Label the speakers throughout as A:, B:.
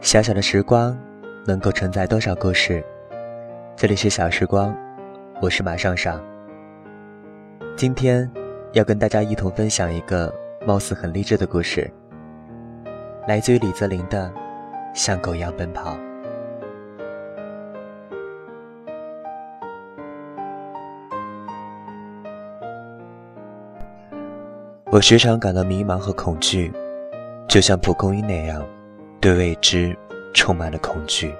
A: 小小的时光，能够承载多少故事？这里是小时光，我是马上上。今天要跟大家一同分享一个貌似很励志的故事，来自于李泽林的《像狗一样奔跑》。我时常感到迷茫和恐惧，就像蒲公英那样。对未知充满了恐惧。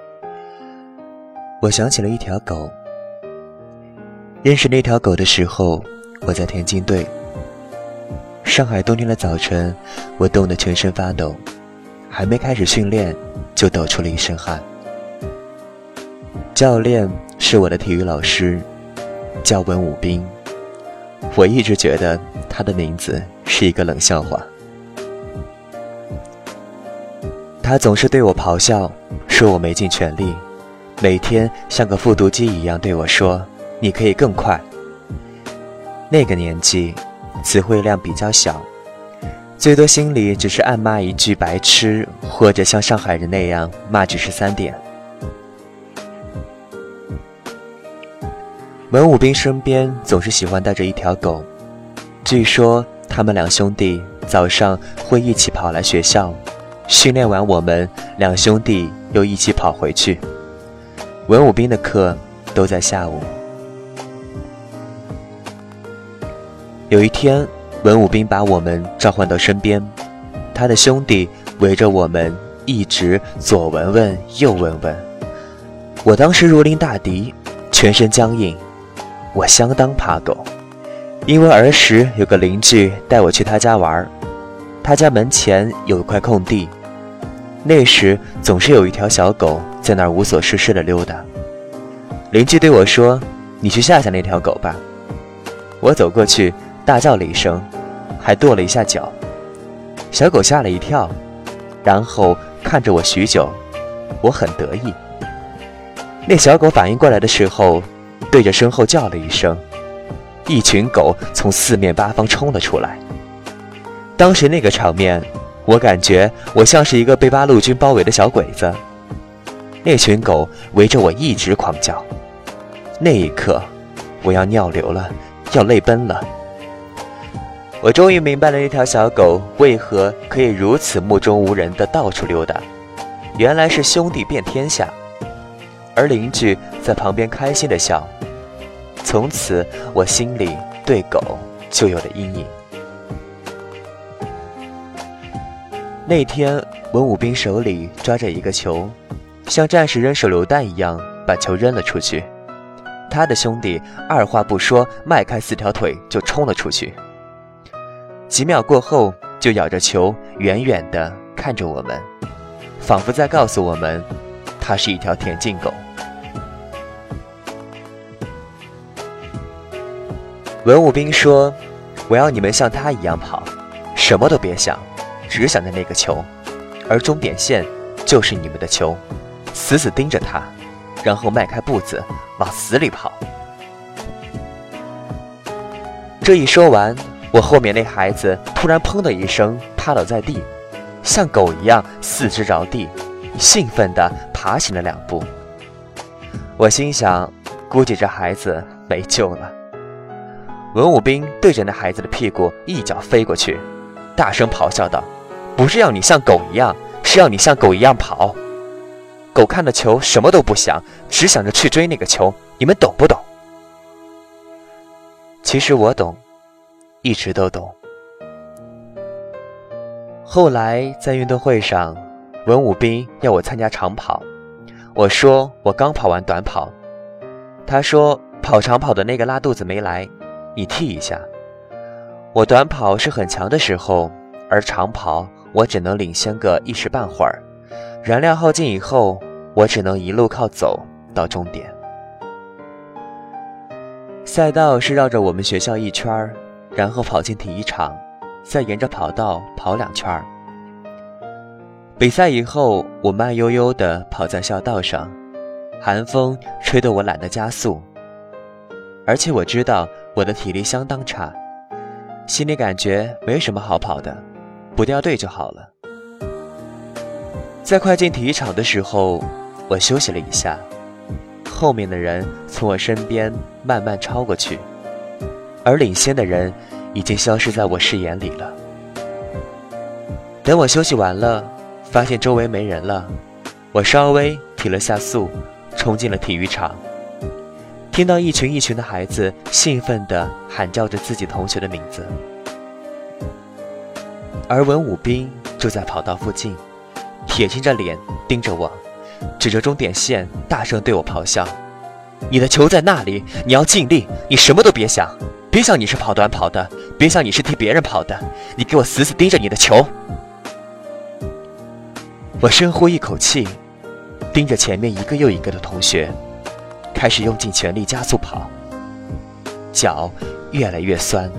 A: 我想起了一条狗。认识那条狗的时候，我在田径队。上海冬天的早晨，我冻得全身发抖，还没开始训练，就抖出了一身汗。教练是我的体育老师，叫文武斌。我一直觉得他的名字是一个冷笑话。他总是对我咆哮，说我没尽全力，每天像个复读机一样对我说：“你可以更快。”那个年纪，词汇量比较小，最多心里只是暗骂一句“白痴”，或者像上海人那样骂句十三点。文武兵身边总是喜欢带着一条狗，据说他们两兄弟早上会一起跑来学校。训练完，我们两兄弟又一起跑回去。文武兵的课都在下午。有一天，文武兵把我们召唤到身边，他的兄弟围着我们一直左闻闻右闻闻。我当时如临大敌，全身僵硬。我相当怕狗，因为儿时有个邻居带我去他家玩，他家门前有一块空地。那时总是有一条小狗在那儿无所事事的溜达。邻居对我说：“你去吓吓那条狗吧。”我走过去，大叫了一声，还跺了一下脚。小狗吓了一跳，然后看着我许久。我很得意。那小狗反应过来的时候，对着身后叫了一声，一群狗从四面八方冲了出来。当时那个场面。我感觉我像是一个被八路军包围的小鬼子，那群狗围着我一直狂叫。那一刻，我要尿流了，要泪奔了。我终于明白了那条小狗为何可以如此目中无人的到处溜达，原来是兄弟遍天下。而邻居在旁边开心的笑。从此，我心里对狗就有了阴影。那天，文武兵手里抓着一个球，像战士扔手榴弹一样把球扔了出去。他的兄弟二话不说，迈开四条腿就冲了出去。几秒过后，就咬着球远远地看着我们，仿佛在告诉我们，他是一条田径狗。文武兵说：“我要你们像他一样跑，什么都别想。”只想着那个球，而终点线就是你们的球，死死盯着它，然后迈开步子往死里跑。这一说完，我后面那孩子突然砰的一声趴倒在地，像狗一样四肢着地，兴奋地爬行了两步。我心想，估计这孩子没救了。文武兵对着那孩子的屁股一脚飞过去，大声咆哮道。不是要你像狗一样，是要你像狗一样跑。狗看的球什么都不想，只想着去追那个球。你们懂不懂？其实我懂，一直都懂。后来在运动会上，文武兵要我参加长跑，我说我刚跑完短跑。他说跑长跑的那个拉肚子没来，你替一下。我短跑是很强的时候，而长跑。我只能领先个一时半会儿，燃料耗尽以后，我只能一路靠走到终点。赛道是绕着我们学校一圈然后跑进体育场，再沿着跑道跑两圈比赛以后，我慢悠悠地跑在校道上，寒风吹得我懒得加速，而且我知道我的体力相当差，心里感觉没什么好跑的。不掉队就好了。在快进体育场的时候，我休息了一下，后面的人从我身边慢慢超过去，而领先的人已经消失在我视野里了。等我休息完了，发现周围没人了，我稍微提了下速，冲进了体育场。听到一群一群的孩子兴奋地喊叫着自己同学的名字，而文武兵就在跑道附近，铁青着脸盯着我，指着终点线大声对我咆哮：“你的球在那里，你要尽力，你什么都别想，别想你是跑短跑的，别想你是替别人跑的，你给我死死盯着你的球！”我深呼一口气，盯着前面一个又一个的同学。开始用尽全力加速跑，脚越来越酸，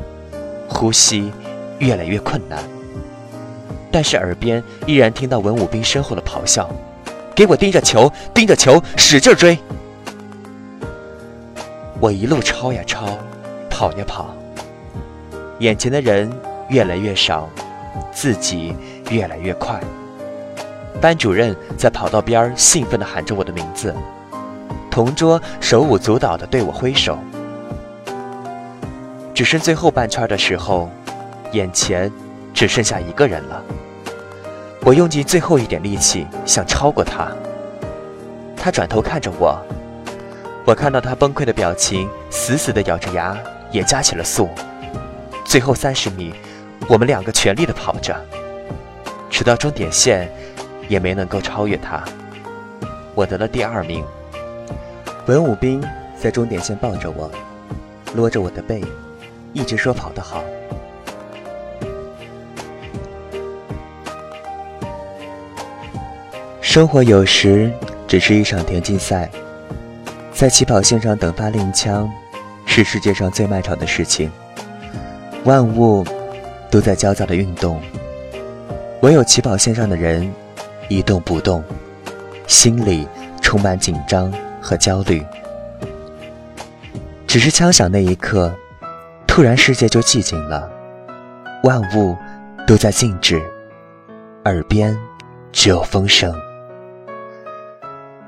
A: 呼吸越来越困难，但是耳边依然听到文武兵身后的咆哮：“给我盯着球，盯着球，使劲追！”我一路超呀超，跑呀跑，眼前的人越来越少，自己越来越快。班主任在跑道边兴奋地喊着我的名字。同桌手舞足蹈地对我挥手，只剩最后半圈的时候，眼前只剩下一个人了。我用尽最后一点力气想超过他，他转头看着我，我看到他崩溃的表情，死死地咬着牙，也加起了速。最后三十米，我们两个全力地跑着，直到终点线，也没能够超越他。我得了第二名。文武兵在终点线抱着我，搂着我的背，一直说跑得好。生活有时只是一场田径赛，在起跑线上等发令枪，是世界上最漫长的事情。万物都在焦躁的运动，唯有起跑线上的人一动不动，心里充满紧张。和焦虑，只是枪响那一刻，突然世界就寂静了，万物都在静止，耳边只有风声。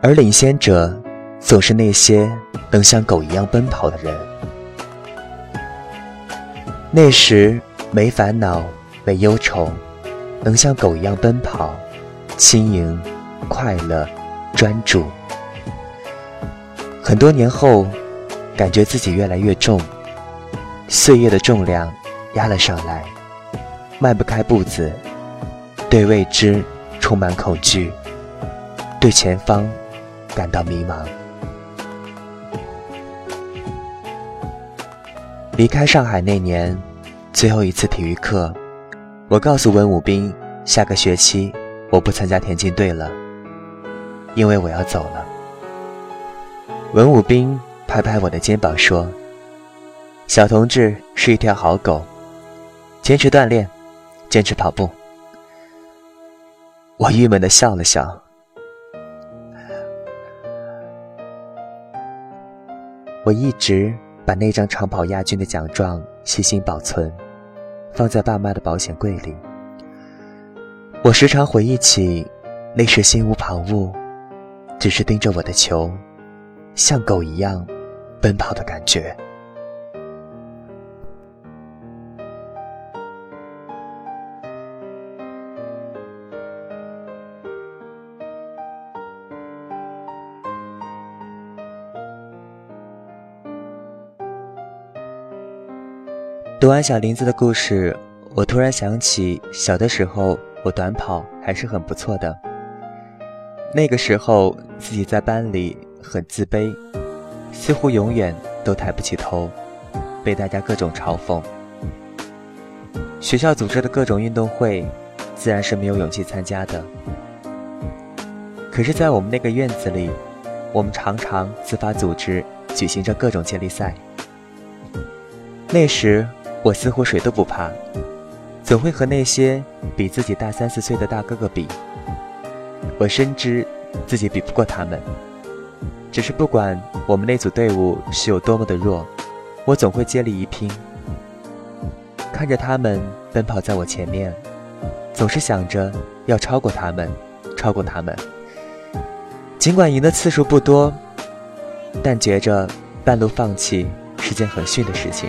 A: 而领先者，总是那些能像狗一样奔跑的人。那时没烦恼，没忧愁，能像狗一样奔跑，轻盈、快乐、专注。很多年后，感觉自己越来越重，岁月的重量压了上来，迈不开步子，对未知充满恐惧，对前方感到迷茫。离开上海那年，最后一次体育课，我告诉文武兵，下个学期我不参加田径队了，因为我要走了。文武兵拍拍我的肩膀说：“小同志是一条好狗，坚持锻炼，坚持跑步。”我郁闷的笑了笑。我一直把那张长跑亚军的奖状细心保存，放在爸妈的保险柜里。我时常回忆起那时心无旁骛，只是盯着我的球。像狗一样奔跑的感觉。读完小林子的故事，我突然想起小的时候，我短跑还是很不错的。那个时候，自己在班里。很自卑，似乎永远都抬不起头，被大家各种嘲讽。学校组织的各种运动会，自然是没有勇气参加的。可是，在我们那个院子里，我们常常自发组织举行着各种接力赛。那时，我似乎谁都不怕，总会和那些比自己大三四岁的大哥哥比。我深知自己比不过他们。只是不管我们那组队伍是有多么的弱，我总会接力一拼。看着他们奔跑在我前面，总是想着要超过他们，超过他们。尽管赢的次数不多，但觉着半路放弃是件很逊的事情。